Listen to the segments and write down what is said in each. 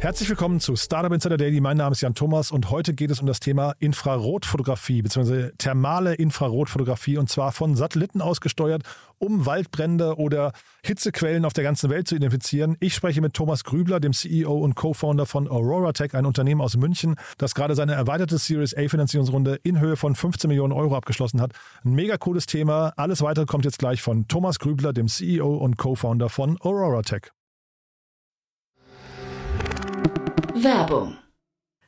Herzlich willkommen zu Startup Insider Daily. Mein Name ist Jan Thomas und heute geht es um das Thema Infrarotfotografie bzw. thermale Infrarotfotografie und zwar von Satelliten ausgesteuert, um Waldbrände oder Hitzequellen auf der ganzen Welt zu identifizieren. Ich spreche mit Thomas Grübler, dem CEO und Co-Founder von Aurora Tech, ein Unternehmen aus München, das gerade seine erweiterte Series A Finanzierungsrunde in Höhe von 15 Millionen Euro abgeschlossen hat. Ein mega cooles Thema. Alles weitere kommt jetzt gleich von Thomas Grübler, dem CEO und Co-Founder von Aurora Tech. Werbung.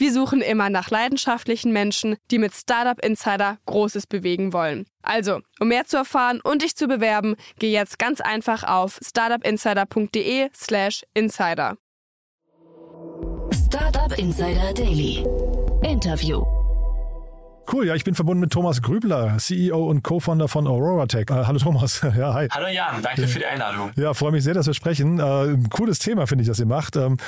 Wir suchen immer nach leidenschaftlichen Menschen, die mit Startup Insider Großes bewegen wollen. Also, um mehr zu erfahren und dich zu bewerben, geh jetzt ganz einfach auf startupinsider.de/slash insider. Startup Insider Daily. Interview. Cool, ja, ich bin verbunden mit Thomas Grübler, CEO und Co-Founder von Aurora Tech. Äh, hallo Thomas. Ja, hi. Hallo Jan, danke für die Einladung. Ja, freue mich sehr, dass wir sprechen. Äh, ein cooles Thema, finde ich, das ihr macht. Ähm,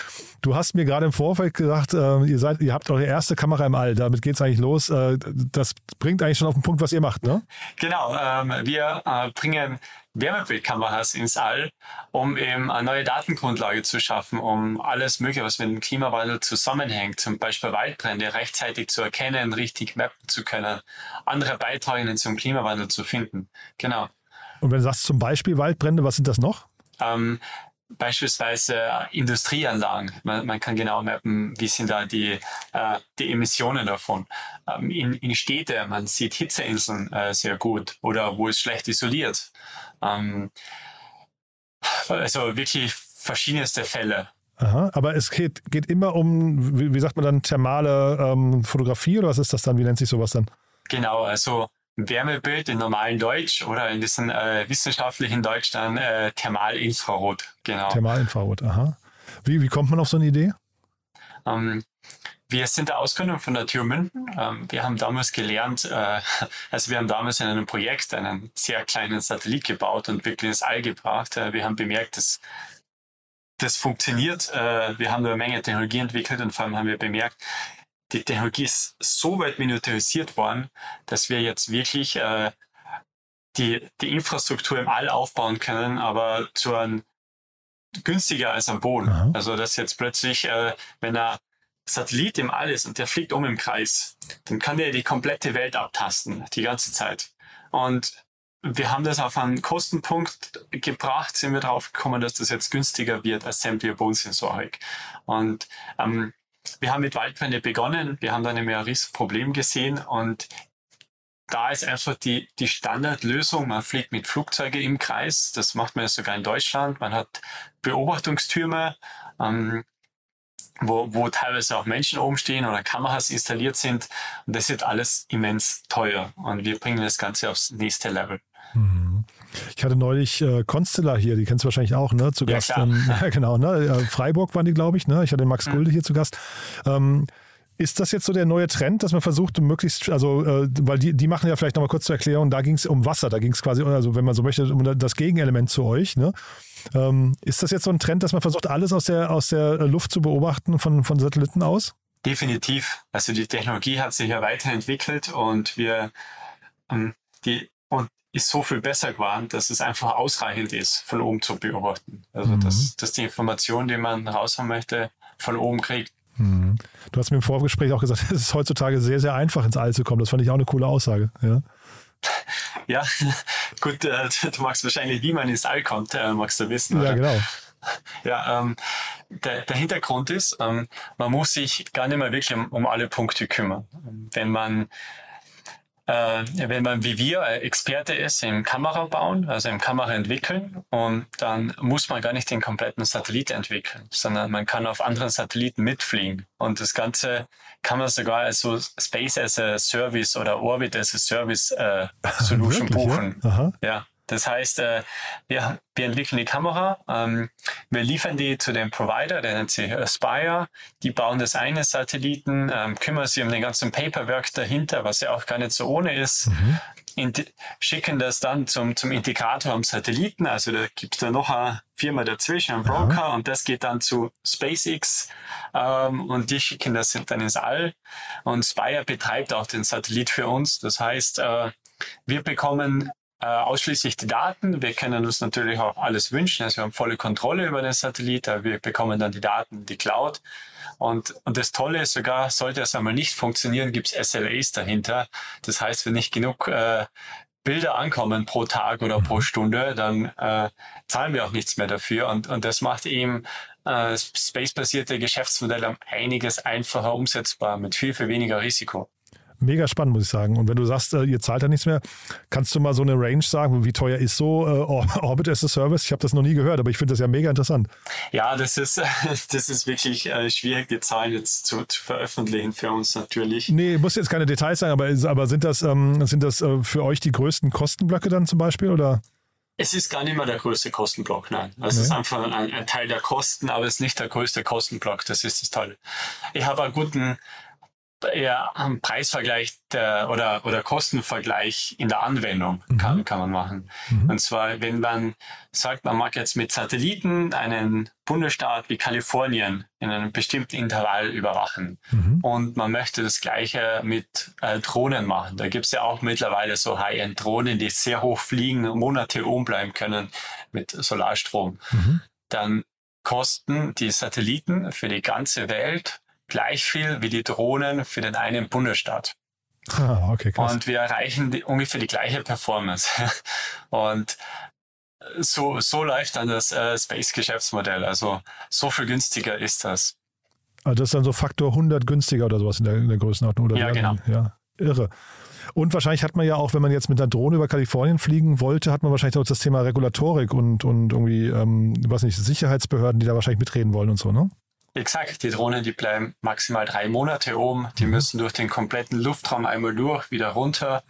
du hast mir gerade im Vorfeld gesagt, äh, ihr, seid, ihr habt eure erste Kamera im All. Damit geht es eigentlich los. Äh, das bringt eigentlich schon auf den Punkt, was ihr macht, ne? Genau, ähm, wir äh, bringen Wärmebildkameras ins All, um eben eine neue Datengrundlage zu schaffen, um alles Mögliche, was mit dem Klimawandel zusammenhängt, zum Beispiel Waldbrände, rechtzeitig zu erkennen, richtig mappen zu können, andere Beiträge zum Klimawandel zu finden. Genau. Und wenn du sagst zum Beispiel Waldbrände, was sind das noch? Ähm, beispielsweise Industrieanlagen. Man, man, kann genau mappen, wie sind da die, äh, die Emissionen davon. Ähm, in, in Städte, man sieht Hitzeinseln äh, sehr gut oder wo es schlecht isoliert. Ähm, also wirklich verschiedenste Fälle. Aha, aber es geht, geht immer um, wie, wie sagt man dann, thermale ähm, Fotografie oder was ist das dann? Wie nennt sich sowas dann? Genau, also Wärmebild in normalen Deutsch oder in diesem äh, wissenschaftlichen Deutsch dann äh, Thermalinfrarot. Genau. Thermalinfrarot, aha. Wie, wie kommt man auf so eine Idee? Ähm, wir sind der Ausgründung von der TU München. Ähm, wir haben damals gelernt, äh, also wir haben damals in einem Projekt einen sehr kleinen Satellit gebaut und wirklich ins All gebracht. Äh, wir haben bemerkt, dass das funktioniert. Äh, wir haben eine Menge Technologie entwickelt und vor allem haben wir bemerkt, die Technologie ist so weit miniaturisiert worden, dass wir jetzt wirklich die, die Infrastruktur im All aufbauen können, aber zu einem günstiger als am Boden. Aha. Also dass jetzt plötzlich, äh, wenn ein Satellit im All ist und der fliegt um im Kreis, dann kann der die komplette Welt abtasten, die ganze Zeit. Und wir haben das auf einen Kostenpunkt gebracht, sind wir drauf gekommen, dass das jetzt günstiger wird als sämtliche Bodensensorik. Und ähm, wir haben mit Waldbrände begonnen, wir haben dann ein riesiges Problem gesehen und da ist einfach die, die Standardlösung, man fliegt mit Flugzeugen im Kreis, das macht man ja sogar in Deutschland, man hat Beobachtungstürme, ähm, wo, wo teilweise auch Menschen oben stehen oder Kameras installiert sind und das wird alles immens teuer und wir bringen das Ganze aufs nächste Level. Mhm. Ich hatte neulich äh, Constella hier, die kennst du wahrscheinlich auch, ne? Zu Gast. Ja, ähm, ja genau, ne? Freiburg waren die, glaube ich, ne? Ich hatte Max mhm. Gulde hier zu Gast. Ähm, ist das jetzt so der neue Trend, dass man versucht, möglichst, also, äh, weil die, die machen ja vielleicht nochmal kurz zur Erklärung, da ging es um Wasser, da ging es quasi, also wenn man so möchte, um das Gegenelement zu euch, ne? Ähm, ist das jetzt so ein Trend, dass man versucht, alles aus der, aus der Luft zu beobachten von, von Satelliten aus? Definitiv. Also die Technologie hat sich ja weiterentwickelt und wir, ähm, die, und ist so viel besser geworden, dass es einfach ausreichend ist, von oben zu beobachten. Also, mhm. dass, dass die Information, die man raus haben möchte, von oben kriegt. Mhm. Du hast mir im Vorgespräch auch gesagt, es ist heutzutage sehr, sehr einfach ins All zu kommen. Das fand ich auch eine coole Aussage. Ja, ja gut, äh, du magst wahrscheinlich, wie man ins All kommt, äh, magst du wissen. Oder? Ja, genau. Ja, ähm, der, der Hintergrund ist, ähm, man muss sich gar nicht mehr wirklich um, um alle Punkte kümmern. Wenn man äh, wenn man wie wir äh, Experte ist im Kamera bauen, also im Kamera entwickeln, und dann muss man gar nicht den kompletten Satellit entwickeln, sondern man kann auf anderen Satelliten mitfliegen. Und das Ganze kann man sogar als so Space as a Service oder Orbit as a Service äh, Solution Wirklich, buchen. Ja? Ja, das heißt, äh, wir, wir entwickeln die Kamera, ähm, wir liefern die zu dem Provider, der nennt sich Aspire. Die bauen das eine Satelliten, ähm, kümmern sich um den ganzen Paperwork dahinter, was ja auch gar nicht so ohne ist. Int- schicken das dann zum, zum Integrator am Satelliten. Also da gibt's da noch eine Firma dazwischen, einen Broker, und das geht dann zu SpaceX ähm, und die schicken das dann ins All. Und Spire betreibt auch den Satellit für uns. Das heißt, äh, wir bekommen äh, ausschließlich die Daten. Wir können uns natürlich auch alles wünschen. Also wir haben volle Kontrolle über den Satellit. Wir bekommen dann die Daten in die Cloud. Und, und das Tolle ist sogar, sollte es einmal nicht funktionieren, gibt es SLAs dahinter. Das heißt, wenn nicht genug äh, Bilder ankommen pro Tag oder pro Stunde, dann äh, zahlen wir auch nichts mehr dafür. Und, und das macht eben äh, space-basierte Geschäftsmodelle um einiges einfacher umsetzbar mit viel, viel weniger Risiko. Mega spannend, muss ich sagen. Und wenn du sagst, äh, ihr zahlt ja nichts mehr, kannst du mal so eine Range sagen, wie teuer ist so äh, Or- Orbit as a Service? Ich habe das noch nie gehört, aber ich finde das ja mega interessant. Ja, das ist, das ist wirklich äh, schwierig, die Zahlen jetzt zu, zu veröffentlichen für uns natürlich. Nee, muss jetzt keine Details sein, aber, aber sind das, ähm, sind das äh, für euch die größten Kostenblöcke dann zum Beispiel? Oder? Es ist gar nicht mehr der größte Kostenblock, nein. Es ist einfach ein, ein Teil der Kosten, aber es ist nicht der größte Kostenblock. Das ist das Tolle. Ich habe einen guten eher einen Preisvergleich der, oder, oder Kostenvergleich in der Anwendung kann, kann man machen. Und zwar, wenn man sagt, man mag jetzt mit Satelliten einen Bundesstaat wie Kalifornien in einem bestimmten Intervall überwachen und man möchte das Gleiche mit äh, Drohnen machen. Da gibt's ja auch mittlerweile so High-End-Drohnen, die sehr hoch fliegen, Monate oben bleiben können mit Solarstrom. Dann kosten die Satelliten für die ganze Welt gleich viel wie die Drohnen für den einen Bundesstaat. Ah, okay, krass. Und wir erreichen die, ungefähr die gleiche Performance. Und so, so läuft dann das äh, Space-Geschäftsmodell. Also so viel günstiger ist das. Also das ist dann so Faktor 100 günstiger oder sowas in der, in der Größenordnung. Oder Ja, wie- genau. Ja, irre. Und wahrscheinlich hat man ja auch, wenn man jetzt mit einer Drohne über Kalifornien fliegen wollte, hat man wahrscheinlich auch das Thema Regulatorik und, und irgendwie, ähm, was nicht, Sicherheitsbehörden, die da wahrscheinlich mitreden wollen und so, ne? Exakt, die Drohnen, die bleiben maximal drei Monate oben. Die müssen durch den kompletten Luftraum einmal durch, wieder runter.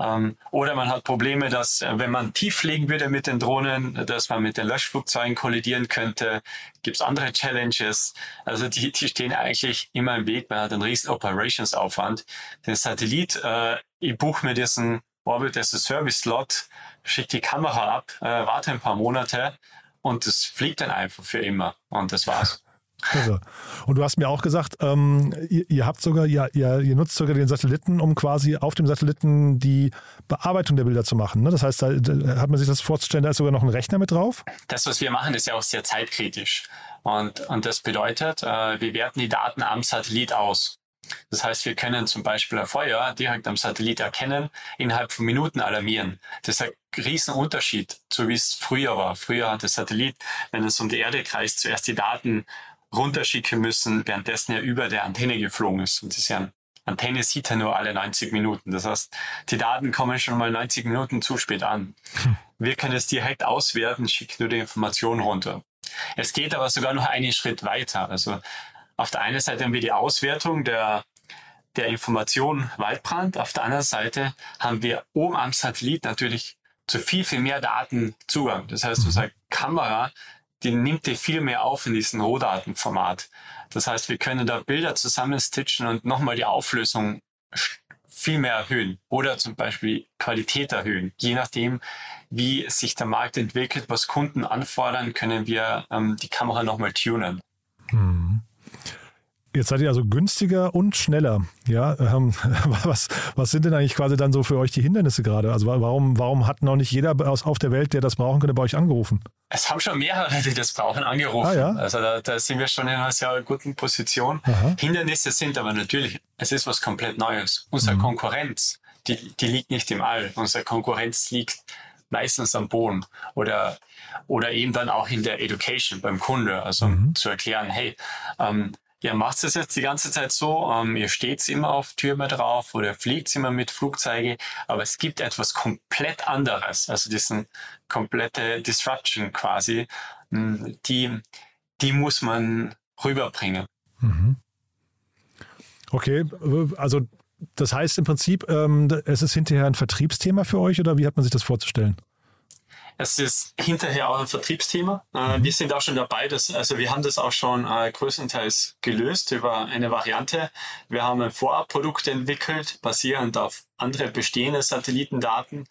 Ähm, oder man hat Probleme, dass äh, wenn man tief fliegen würde mit den Drohnen, dass man mit den Löschflugzeugen kollidieren könnte. Gibt's andere Challenges. Also die, die stehen eigentlich immer im Weg. Man hat einen riesen Operationsaufwand. Den Satellit, äh, ich buche mir diesen Orbit as a Service Slot, schicke die Kamera ab, äh, warte ein paar Monate und es fliegt dann einfach für immer. Und das war's. Irre. Und du hast mir auch gesagt, ähm, ihr, ihr habt sogar, ihr, ihr, ihr nutzt sogar den Satelliten, um quasi auf dem Satelliten die Bearbeitung der Bilder zu machen. Ne? Das heißt, da, da hat man sich das vorzustellen, da ist sogar noch ein Rechner mit drauf. das, was wir machen, ist ja auch sehr zeitkritisch. Und, und das bedeutet, äh, wir werten die Daten am Satellit aus. Das heißt, wir können zum Beispiel ein Feuer direkt am Satellit erkennen, innerhalb von Minuten alarmieren. Das ist ein Riesenunterschied, so wie es früher war. Früher hat der Satellit, wenn es um die Erde kreist, zuerst die Daten runterschicken müssen, währenddessen er über der Antenne geflogen ist. Und das ist ja ein Antenne sieht er nur alle 90 Minuten. Das heißt, die Daten kommen schon mal 90 Minuten zu spät an. Wir können es direkt auswerten, schicken nur die Information runter. Es geht aber sogar noch einen Schritt weiter. Also auf der einen Seite haben wir die Auswertung der, der Information Waldbrand. Auf der anderen Seite haben wir oben am Satellit natürlich zu viel, viel mehr Daten Zugang. Das heißt, unsere Kamera, die nimmt dir viel mehr auf in diesem Rohdatenformat. Das heißt, wir können da Bilder zusammenstitchen und nochmal die Auflösung viel mehr erhöhen oder zum Beispiel Qualität erhöhen. Je nachdem, wie sich der Markt entwickelt, was Kunden anfordern, können wir ähm, die Kamera nochmal tunen. Jetzt seid ihr also günstiger und schneller. Ja, ähm, was, was sind denn eigentlich quasi dann so für euch die Hindernisse gerade? Also wa- warum, warum hat noch nicht jeder aus, auf der Welt, der das brauchen könnte, bei euch angerufen? Es haben schon mehrere, die das brauchen, angerufen. Ah, ja? Also da, da sind wir schon in einer sehr guten Position. Aha. Hindernisse sind aber natürlich, es ist was komplett Neues. Mhm. Unsere Konkurrenz, die, die liegt nicht im All. Unsere Konkurrenz liegt meistens am Boden oder, oder eben dann auch in der Education beim Kunde. Also Mhm. zu erklären, hey, ähm, ihr macht es jetzt die ganze Zeit so, ähm, ihr steht immer auf Türme drauf oder fliegt immer mit Flugzeuge, aber es gibt etwas komplett anderes, also diesen komplette Disruption quasi, hm, die, die muss man rüberbringen. Mhm. Okay, also das heißt im Prinzip, ähm, es ist hinterher ein Vertriebsthema für euch oder wie hat man sich das vorzustellen? Es ist hinterher auch ein Vertriebsthema. Äh. Wir sind auch schon dabei, dass, also wir haben das auch schon äh, größtenteils gelöst über eine Variante. Wir haben ein Vorabprodukt entwickelt, basierend auf andere bestehende Satellitendaten.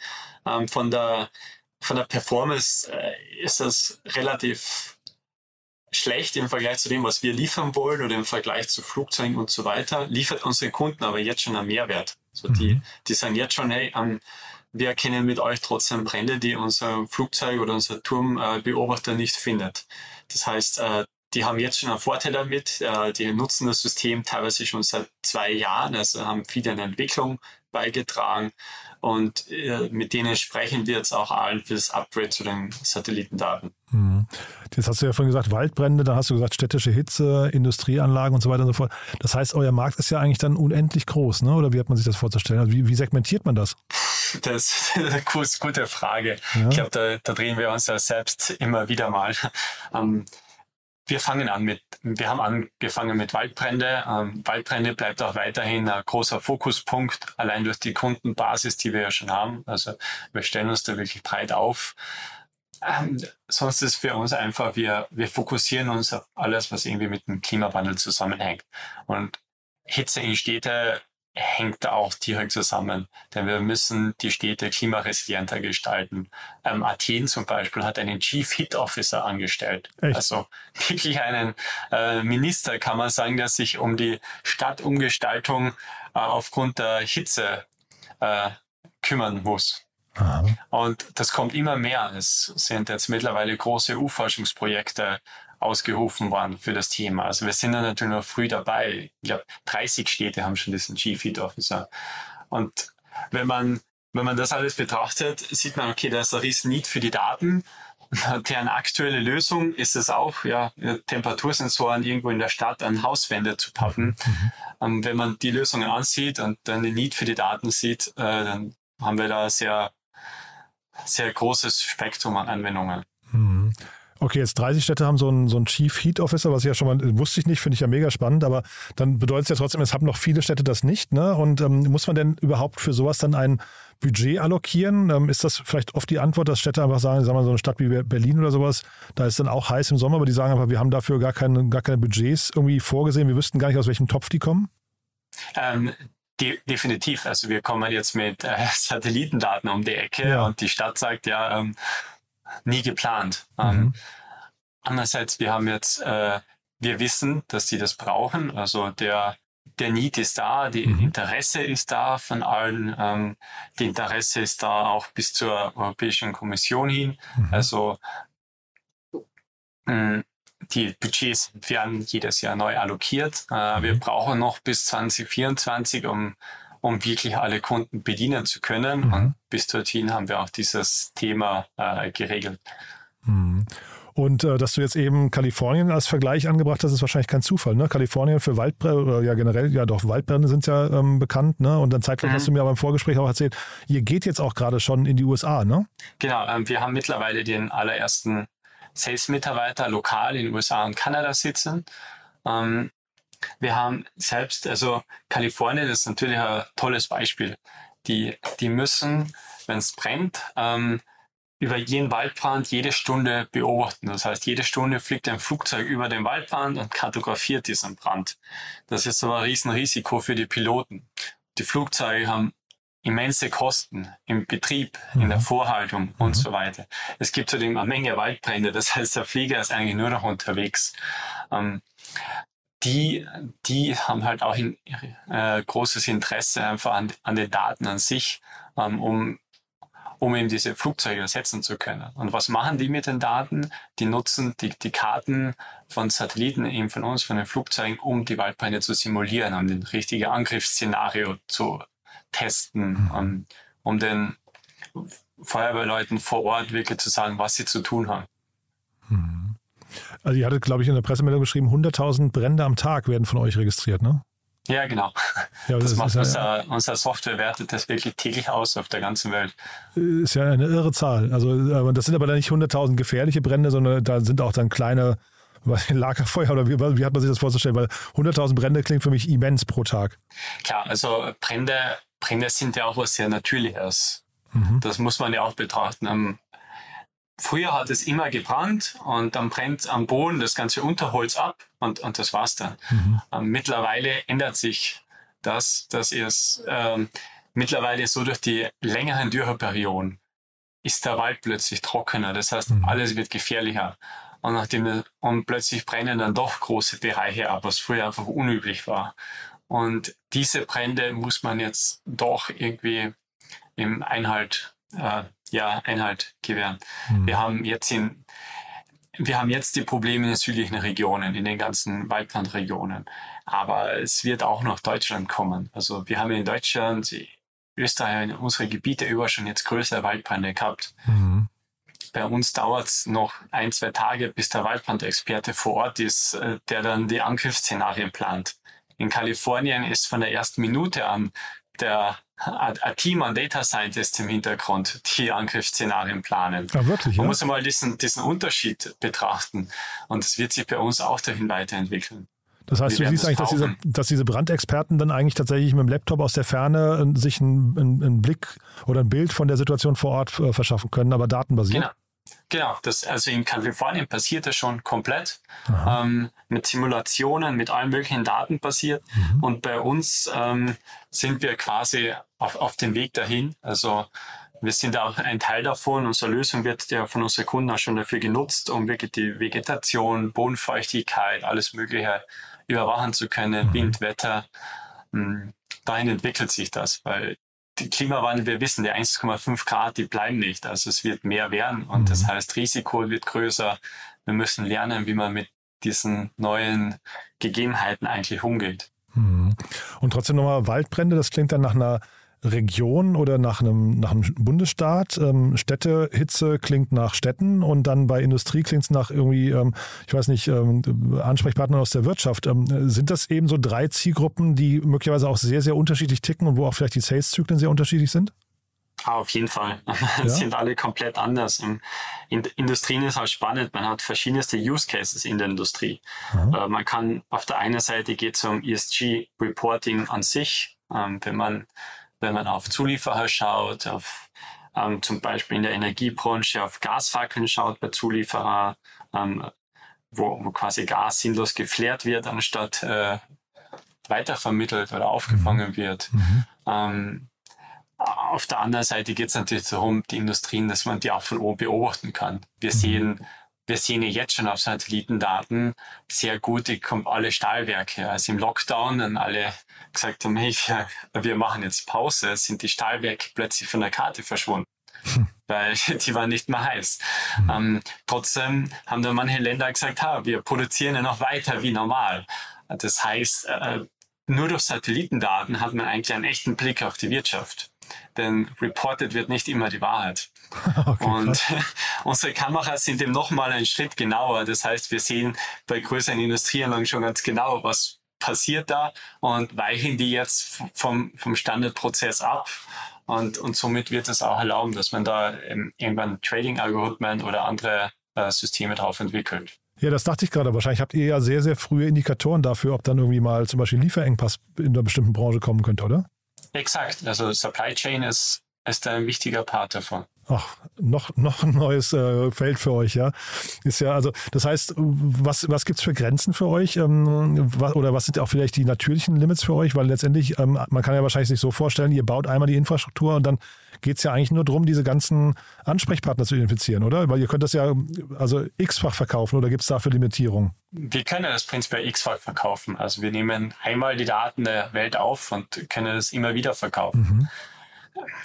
Ähm, von der, von der Performance äh, ist das relativ schlecht im Vergleich zu dem, was wir liefern wollen oder im Vergleich zu Flugzeugen und so weiter, liefert unsere Kunden aber jetzt schon einen Mehrwert. Also mhm. die, die sagen jetzt schon, hey, um, ähm, wir erkennen mit euch trotzdem Brände, die unser Flugzeug oder unser Turmbeobachter nicht findet. Das heißt, äh, die haben jetzt schon einen Vorteil damit. Äh, die nutzen das System teilweise schon seit zwei Jahren, also haben viel in der Entwicklung beigetragen. Und äh, mit denen sprechen wir jetzt auch allen für das Upgrade zu den Satellitendaten. Mhm. Jetzt hast du ja vorhin gesagt, Waldbrände, da hast du gesagt, städtische Hitze, Industrieanlagen und so weiter und so fort. Das heißt, euer Markt ist ja eigentlich dann unendlich groß, ne? oder wie hat man sich das vorzustellen? Also wie, wie segmentiert man das? Das ist eine gute Frage. Ja. Ich glaube, da, da, drehen wir uns ja selbst immer wieder mal. Ähm, wir fangen an mit, wir haben angefangen mit Waldbrände. Ähm, Waldbrände bleibt auch weiterhin ein großer Fokuspunkt, allein durch die Kundenbasis, die wir ja schon haben. Also wir stellen uns da wirklich breit auf. Ähm, sonst ist für uns einfach, wir, wir fokussieren uns auf alles, was irgendwie mit dem Klimawandel zusammenhängt. Und Hitze in Städte hängt auch direkt zusammen, denn wir müssen die Städte klimaresilienter gestalten. Ähm, Athen zum Beispiel hat einen Chief Hit Officer angestellt. Echt? Also wirklich einen äh, Minister, kann man sagen, der sich um die Stadtumgestaltung äh, aufgrund der Hitze äh, kümmern muss. Aha. Und das kommt immer mehr. Es sind jetzt mittlerweile große U-Forschungsprojekte ausgerufen worden für das Thema. Also wir sind da natürlich noch früh dabei. Ich glaube, 30 Städte haben schon diesen Chief Heat Officer. Und wenn man, wenn man das alles betrachtet, sieht man, okay, da ist ein riesen Need für die Daten. Deren aktuelle Lösung ist es auch, ja, Temperatursensoren irgendwo in der Stadt an Hauswände zu pappen. Mhm. Ähm, wenn man die Lösungen ansieht und dann den Need für die Daten sieht, äh, dann haben wir da sehr, sehr großes Spektrum an Anwendungen. Mhm. Okay, jetzt 30 Städte haben so einen, so einen Chief Heat Officer, was ich ja schon mal, wusste ich nicht, finde ich ja mega spannend, aber dann bedeutet es ja trotzdem, es haben noch viele Städte das nicht, ne? Und ähm, muss man denn überhaupt für sowas dann ein Budget allokieren? Ähm, ist das vielleicht oft die Antwort, dass Städte einfach sagen, sagen wir so eine Stadt wie Berlin oder sowas, da ist dann auch heiß im Sommer, aber die sagen einfach, wir haben dafür gar keine, gar keine Budgets irgendwie vorgesehen, wir wüssten gar nicht, aus welchem Topf die kommen? Ähm, De definitiv. Also wir kommen jetzt mit äh, Satellitendaten um die Ecke ja. und die Stadt sagt ja, ähm, nie geplant. Ähm, mhm. Ähm, andererseits, wir haben jetzt, äh, wir wissen, dass sie das brauchen. Also der, der Need ist da, die mhm. Interesse ist da von allen. Ähm, die Interesse ist da auch bis zur Europäischen Kommission hin. Mhm. Also mh, mm, die Budgets werden jedes Jahr neu allokiert. Äh, wir mhm. brauchen noch bis 2024, um, um wirklich alle Kunden bedienen zu können. Mhm. Und bis dorthin haben wir auch dieses Thema äh, geregelt. Mhm. Und äh, dass du jetzt eben Kalifornien als Vergleich angebracht hast, ist wahrscheinlich kein Zufall. Ne? Kalifornien für Waldbrände, ja generell, ja doch, Waldbrände sind ja ähm, bekannt. Ne? Und dann zeitgleich mhm. hast du mir beim Vorgespräch auch erzählt, ihr geht jetzt auch gerade schon in die USA, ne? Genau, ähm, wir haben mittlerweile den allerersten Sales-Mitarbeiter lokal in den USA und Kanada sitzen. Ähm, wir haben selbst, also Kalifornien ist natürlich ein tolles Beispiel. Die, die müssen, wenn es brennt, ähm, über jeden Waldbrand jede Stunde beobachten. Das heißt, jede Stunde fliegt ein Flugzeug über den Waldbrand und kartografiert diesen Brand. Das ist aber ein Riesenrisiko für die Piloten. Die Flugzeuge haben immense Kosten im Betrieb, mhm. in der mhm. Vorhaltung mhm. und so weiter. Es gibt zudem eine Menge Waldbrände, das heißt, der Flieger ist eigentlich nur noch unterwegs. Ähm, die, die haben halt auch in, äh, großes Interesse einfach an, an den Daten an sich, ähm, um um eben diese Flugzeuge ersetzen zu können. Und was machen die mit den Daten? Die nutzen die, die Karten von Satelliten eben von uns, von den Flugzeugen, um die Waldbrände zu simulieren, um den richtigen Angriffsszenario zu testen, mhm. um, um den Feuerwehrleuten vor Ort wirklich zu sagen, was sie zu tun haben. Mhm. Also ihr hattet, glaube ich, in der Pressemeldung geschrieben, 100.000 Brände am Tag werden von euch registriert, ne? Ja, genau. Ja, das, das macht ist ja- unser, unser Software wertet das wirklich täglich aus auf der ganzen Welt. Ist ja eine irre Zahl. Also das sind aber dann nicht 100.000 gefährliche Brände, sondern da sind auch dann kleine Lagerfeuer oder wie, wie hat man sich das vorzustellen? Weil 100.000 Brände klingt für mich immens pro Tag. Klar, also Brände, Brände sind ja auch was sehr Natürliches. Mhm. Das muss man ja auch betrachten. Früher hat es immer gebrannt und dann brennt am Boden das ganze Unterholz ab und, und das war's dann. Mhm. Ähm, mittlerweile ändert sich das, dass es ähm, mittlerweile so durch die längeren Dürreperioden ist der Wald plötzlich trockener. Das heißt, Mhm. alles wird gefährlicher. Und nachdem und plötzlich brennen dann doch große Bereiche ab, was früher einfach unüblich war. Und diese Brände muss man jetzt doch irgendwie im Einhalt, äh, ja, Einhalt gewähren. Mhm. Wir haben jetzt in, wir haben jetzt die Probleme in den südlichen Regionen, in den ganzen Waldbrandregionen. Aber es wird auch nach Deutschland kommen. Also wir haben in Deutschland, Österreich, unsere Gebiete über schon jetzt größere Waldbrände gehabt. Mhm. Bei uns dauert es noch ein, zwei Tage, bis der Waldbrandexperte vor Ort ist, äh, der dann die Angriffsszenarien plant. In Kalifornien ist von der ersten Minute an der ein Team an Data Scientists im Hintergrund, die Angriffsszenarien planen. Ah, wirklich, Man ja? muss einmal diesen, diesen Unterschied betrachten. Und es wird sich bei uns auch dahin weiterentwickeln. Das heißt, wir du siehst werden eigentlich, das dass diese, dass diese Brandexperten dann eigentlich tatsächlich mit dem Laptop aus der Ferne sich einen, einen, einen Blick oder ein Bild von der Situation vor Ort äh, verschaffen können, aber datenbasiert. Genau. Genau, das, also in Kalifornien passiert das schon komplett ähm, mit Simulationen, mit allen möglichen Daten passiert. Mhm. Und bei uns ähm, sind wir quasi auf, auf dem Weg dahin. Also wir sind auch ein Teil davon. Unsere Lösung wird ja von unseren Kunden auch schon dafür genutzt, um wirklich die Vegetation, Bodenfeuchtigkeit, alles Mögliche überwachen zu können, Mhm. Wind, Wetter. Mm, Dahin entwickelt sich das, weil die Klimawandel, wir wissen, die 1,5 Grad, die bleiben nicht. Also es wird mehr werden und Mhm. das heißt, Risiko wird größer. Wir müssen lernen, wie man mit diesen neuen Gegebenheiten eigentlich umgeht. Mhm. Und trotzdem nochmal Waldbrände, das klingt dann nach einer Region oder nach einem, nach einem Bundesstaat. Ähm, Städte, Hitze klingt nach Städten und dann bei Industrie klingt es nach irgendwie, ähm, ich weiß nicht, ähm, Ansprechpartnern aus der Wirtschaft. Ähm, sind das eben so drei Zielgruppen, die möglicherweise auch sehr, sehr unterschiedlich ticken und wo auch vielleicht die Sales-Zyklen sehr unterschiedlich sind? Ah, auf jeden Fall. Ja? sind alle komplett anders. Und In Industrien ist halt spannend. Man hat verschiedenste Use Cases in der Industrie. Aha. Äh, man kann auf der einen Seite geht es um ESG Reporting an sich, ähm, wenn man wenn man auf Zulieferer schaut, auf ähm, zum Beispiel in der Energiebranche auf Gasfackeln schaut bei Zulieferer, ähm, wo, wo quasi Gas sinnlos geflärt wird, anstatt äh, weitervermittelt oder aufgefangen wird. Mhm. Ähm, auf der anderen Seite geht es natürlich darum, die Industrien, dass man die auch von oben beobachten kann. Wir sehen, wir sehen ja jetzt schon auf Satellitendaten sehr gut, die kommen alle Stahlwerke. Also im Lockdown, dann alle gesagt haben, hey, wir, wir machen jetzt Pause, sind die Stahlwerke plötzlich von der Karte verschwunden. Weil die waren nicht mehr heiß. Ähm, trotzdem haben da manche Länder gesagt, ha, wir produzieren ja noch weiter wie normal. Das heißt, äh, nur durch Satellitendaten hat man eigentlich einen echten Blick auf die Wirtschaft. Denn reported wird nicht immer die Wahrheit. Okay, Und krass. unsere Kameras sind eben nochmal einen Schritt genauer. Das heißt, wir sehen bei größeren Industrieanlagen schon ganz genau, was passiert da und weichen die jetzt vom, vom Standardprozess ab. Und, und somit wird es auch erlauben, dass man da ähm, irgendwann Trading-Algorithmen oder andere äh, Systeme drauf entwickelt. Ja, das dachte ich gerade. Wahrscheinlich habt ihr ja sehr, sehr frühe Indikatoren dafür, ob dann irgendwie mal zum Beispiel Lieferengpass in einer bestimmten Branche kommen könnte, oder? Exakt. Also Supply Chain ist, ist ein wichtiger Part davon. Ach, noch, noch ein neues äh, Feld für euch, ja. Ist ja, also, das heißt, was, was gibt's für Grenzen für euch? Ähm, was, oder was sind auch vielleicht die natürlichen Limits für euch? Weil letztendlich, ähm, man kann ja wahrscheinlich sich so vorstellen, ihr baut einmal die Infrastruktur und dann geht's ja eigentlich nur darum, diese ganzen Ansprechpartner zu identifizieren, oder? Weil ihr könnt das ja also x-fach verkaufen oder gibt's dafür Limitierung? Wir können das prinzipiell x-fach verkaufen. Also wir nehmen einmal die Daten der Welt auf und können das immer wieder verkaufen. Mhm.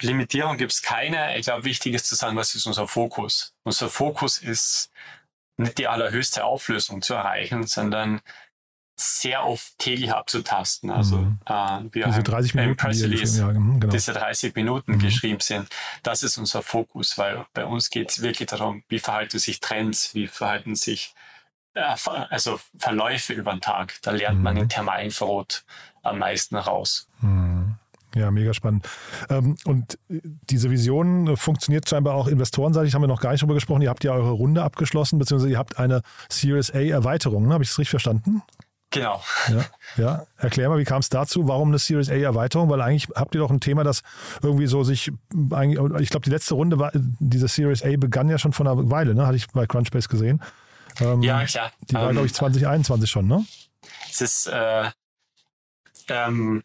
Limitierung gibt es keine. Ich glaube, wichtig ist zu sagen, was ist unser Fokus. Unser Fokus ist nicht die allerhöchste Auflösung zu erreichen, sondern sehr oft täglich abzutasten. Also Mhm. äh, wir Diese haben 30 im Minuten, Press die Release geschrieben- ja, mhm, genau. diese 30 Minuten Mhm. geschrieben sind. Das ist unser Fokus, weil bei uns geht es wirklich darum, wie verhalten sich Trends, wie verhalten sich äh, also Verläufe über den Tag. Da lernt man in Thermalinfrarot am meisten raus. Ja, mega spannend. Ähm, und diese Vision funktioniert scheinbar auch investorenseitig, haben wir noch gar nicht drüber gesprochen. Ihr habt ja eure Runde abgeschlossen, beziehungsweise ihr habt eine Series A Erweiterung, ne? habe ich das richtig verstanden? Genau. Ja, ja. Erklär mal, wie kam es dazu? Warum eine Series A Erweiterung? Weil eigentlich habt ihr doch ein Thema, das irgendwie so sich, ich glaube, die letzte Runde war, diese Series A begann ja schon vor einer Weile, ne? Hatte ich bei Crunchbase gesehen. Ähm, ja, klar. Die war, ähm, glaube ich, 2021 schon, ne? Es ist, äh, ähm,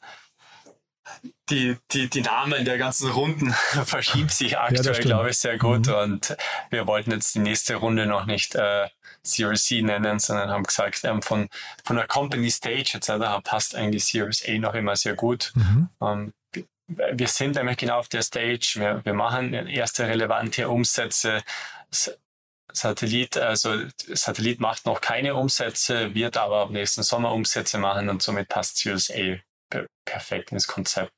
die, die, die Namen der ganzen Runden verschiebt sich aktuell, ja, glaube ich, sehr gut. Mhm. Und wir wollten jetzt die nächste Runde noch nicht äh, Series C nennen, sondern haben gesagt, ähm, von, von der Company Stage etc. passt eigentlich Series A noch immer sehr gut. Mhm. Ähm, wir sind nämlich genau auf der Stage. Wir, wir machen erste relevante Umsätze. Satellit, also Satellit macht noch keine Umsätze, wird aber ab nächsten Sommer Umsätze machen und somit passt Series A perfekt ins Konzept.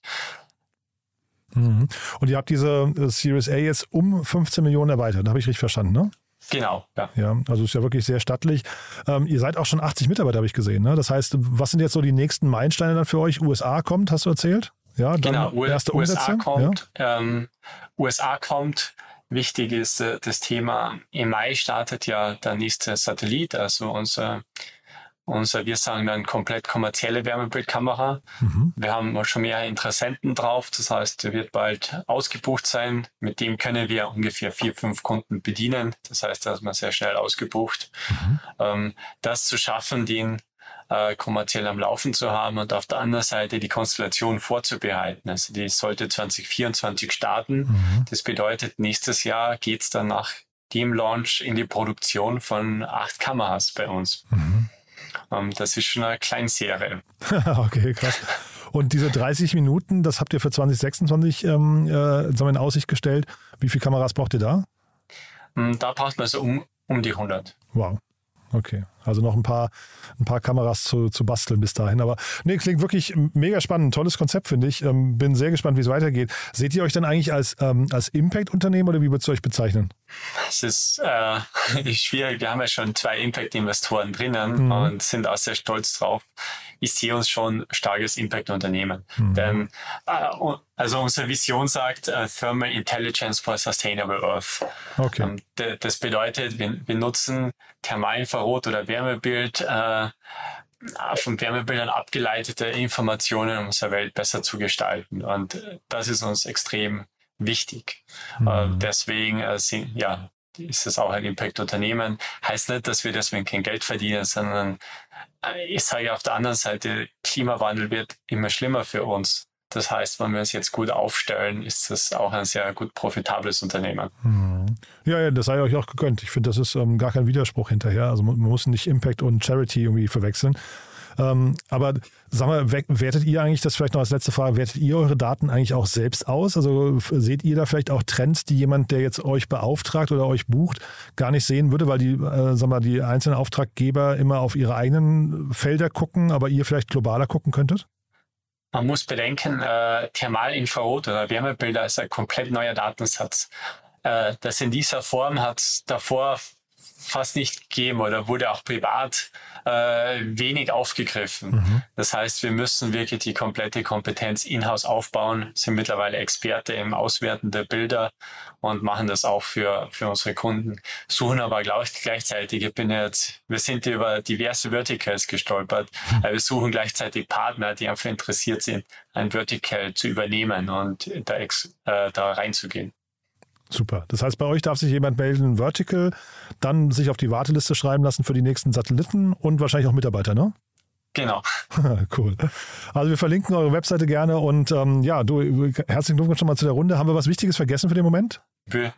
Mhm. Und ihr habt diese äh, Series A jetzt um 15 Millionen erweitert, habe ich richtig verstanden, ne? Genau, ja. Ja, also ist ja wirklich sehr stattlich. Ähm, ihr seid auch schon 80 Mitarbeiter, habe ich gesehen. Ne? Das heißt, was sind jetzt so die nächsten Meilensteine dann für euch? USA kommt, hast du erzählt? Ja, genau, erste USA kommt. Ja. Ähm, USA kommt. Wichtig ist äh, das Thema, im Mai startet ja der nächste Satellit, also unser unser, wir sagen dann komplett kommerzielle Wärmebildkamera. Mhm. Wir haben schon mehr Interessenten drauf. Das heißt, der wird bald ausgebucht sein. Mit dem können wir ungefähr vier, fünf Kunden bedienen. Das heißt, da ist man sehr schnell ausgebucht. Mhm. Ähm, das zu schaffen, den äh, kommerziell am Laufen zu haben und auf der anderen Seite die Konstellation vorzubehalten. Also die sollte 2024 starten. Mhm. Das bedeutet, nächstes Jahr geht's dann nach dem Launch in die Produktion von acht Kameras bei uns. Mhm. Ähm, das ist schon eine Kleinserie. okay, krass. Und diese 30 Minuten, das habt ihr für 2026 ähm, äh, in Aussicht gestellt. Wie viele Kameras braucht ihr da? Hm, da braucht man so um, um die 100. Wow. Okay, also noch ein paar, ein paar Kameras zu, zu basteln bis dahin. Aber nee, klingt wirklich mega spannend. Tolles Konzept, finde ich. Ähm, bin sehr gespannt, wie es weitergeht. Seht ihr euch dann eigentlich als, ähm, als Impact-Unternehmen oder wie würdest du euch bezeichnen? Es ist äh, schwierig. Wir haben ja schon zwei Impact-Investoren drinnen mhm. und sind auch sehr stolz drauf. Ich sehe uns schon starkes Impact-Unternehmen. Mhm. Denn äh, also unsere Vision sagt uh, Thermal Intelligence for Sustainable Earth. Okay. Ähm, das bedeutet, wir, nutzen Thermalinfrarot oder Wärmebild äh, von Wärmebildern abgeleitete Informationen, um unsere Welt besser zu gestalten. Und das ist uns extrem wichtig. Mhm. Äh, deswegen äh, sind, ja, ist es auch ein Impact-Unternehmen. Heißt nicht, dass wir deswegen kein Geld verdienen, sondern äh, ich sage auf der anderen Seite, Klimawandel wird immer schlimmer für uns. Das heißt, wenn wir es jetzt gut aufstellen, ist das auch ein sehr gut profitables Unternehmen. Hm. Ja, ja, das sei euch auch gegönnt. Ich finde, das ist ähm, gar kein Widerspruch hinterher. Also man, man muss nicht Impact und Charity irgendwie verwechseln. Ähm, aber sag mal, wertet ihr eigentlich, das vielleicht noch als letzte Frage, wertet ihr eure Daten eigentlich auch selbst aus? Also seht ihr da vielleicht auch Trends, die jemand, der jetzt euch beauftragt oder euch bucht, gar nicht sehen würde, weil die, äh, sag mal, die einzelnen Auftraggeber immer auf ihre eigenen Felder gucken, aber ihr vielleicht globaler gucken könntet? Man muss bedenken, äh, Thermalinfrarot oder Wärmebilder ist ein komplett neuer Datensatz. Äh, das in dieser Form hat es davor fast nicht gegeben oder wurde auch privat äh, wenig aufgegriffen. Mhm. Das heißt, wir müssen wirklich die komplette Kompetenz in-house aufbauen, sind mittlerweile Experte im Auswerten der Bilder und machen das auch für, für unsere Kunden. Suchen aber gleichzeitig, ich bin jetzt, wir sind über diverse Verticals gestolpert. Mhm. Wir suchen gleichzeitig Partner, die einfach interessiert sind, ein Vertical zu übernehmen und da, äh, da reinzugehen. Super. Das heißt, bei euch darf sich jemand melden, Vertical, dann sich auf die Warteliste schreiben lassen für die nächsten Satelliten und wahrscheinlich auch Mitarbeiter, ne? Genau. cool. Also wir verlinken eure Webseite gerne und ähm, ja, du, herzlichen Glückwunsch schon mal zu der Runde. Haben wir was Wichtiges vergessen für den Moment? Äh,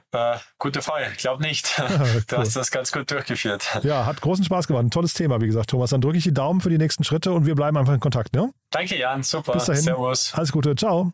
gute Frage. Ich glaube nicht. Du cool. hast das ganz gut durchgeführt. Ja, hat großen Spaß gemacht. Ein tolles Thema, wie gesagt, Thomas. Dann drücke ich die Daumen für die nächsten Schritte und wir bleiben einfach in Kontakt. Ne? Danke, Jan. Super. Bis dahin. Servus. Alles Gute. Ciao.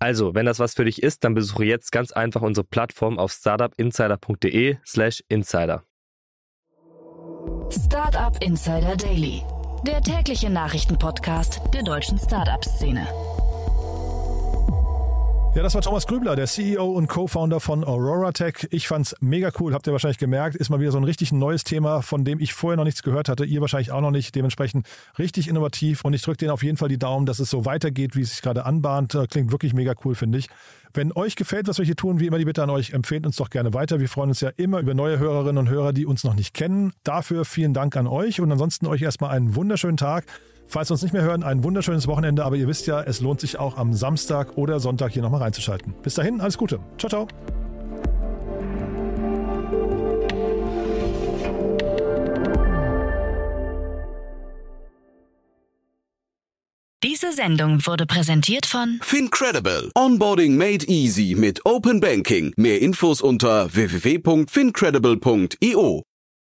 Also, wenn das was für dich ist, dann besuche jetzt ganz einfach unsere Plattform auf startupinsider.de slash insider. Startup Insider Daily, der tägliche Nachrichtenpodcast der deutschen Startup-Szene. Ja, das war Thomas Grübler, der CEO und Co-Founder von Aurora Tech. Ich fand's mega cool, habt ihr wahrscheinlich gemerkt. Ist mal wieder so ein richtig neues Thema, von dem ich vorher noch nichts gehört hatte. Ihr wahrscheinlich auch noch nicht. Dementsprechend richtig innovativ. Und ich drücke denen auf jeden Fall die Daumen, dass es so weitergeht, wie es sich gerade anbahnt. Äh, klingt wirklich mega cool, finde ich. Wenn euch gefällt, was wir hier tun, wie immer die Bitte an euch, empfehlt uns doch gerne weiter. Wir freuen uns ja immer über neue Hörerinnen und Hörer, die uns noch nicht kennen. Dafür vielen Dank an euch und ansonsten euch erstmal einen wunderschönen Tag. Falls wir uns nicht mehr hören, ein wunderschönes Wochenende, aber ihr wisst ja, es lohnt sich auch am Samstag oder Sonntag hier nochmal reinzuschalten. Bis dahin, alles Gute. Ciao, ciao. Diese Sendung wurde präsentiert von Fincredible. Onboarding made easy mit Open Banking. Mehr Infos unter www.fincredible.io.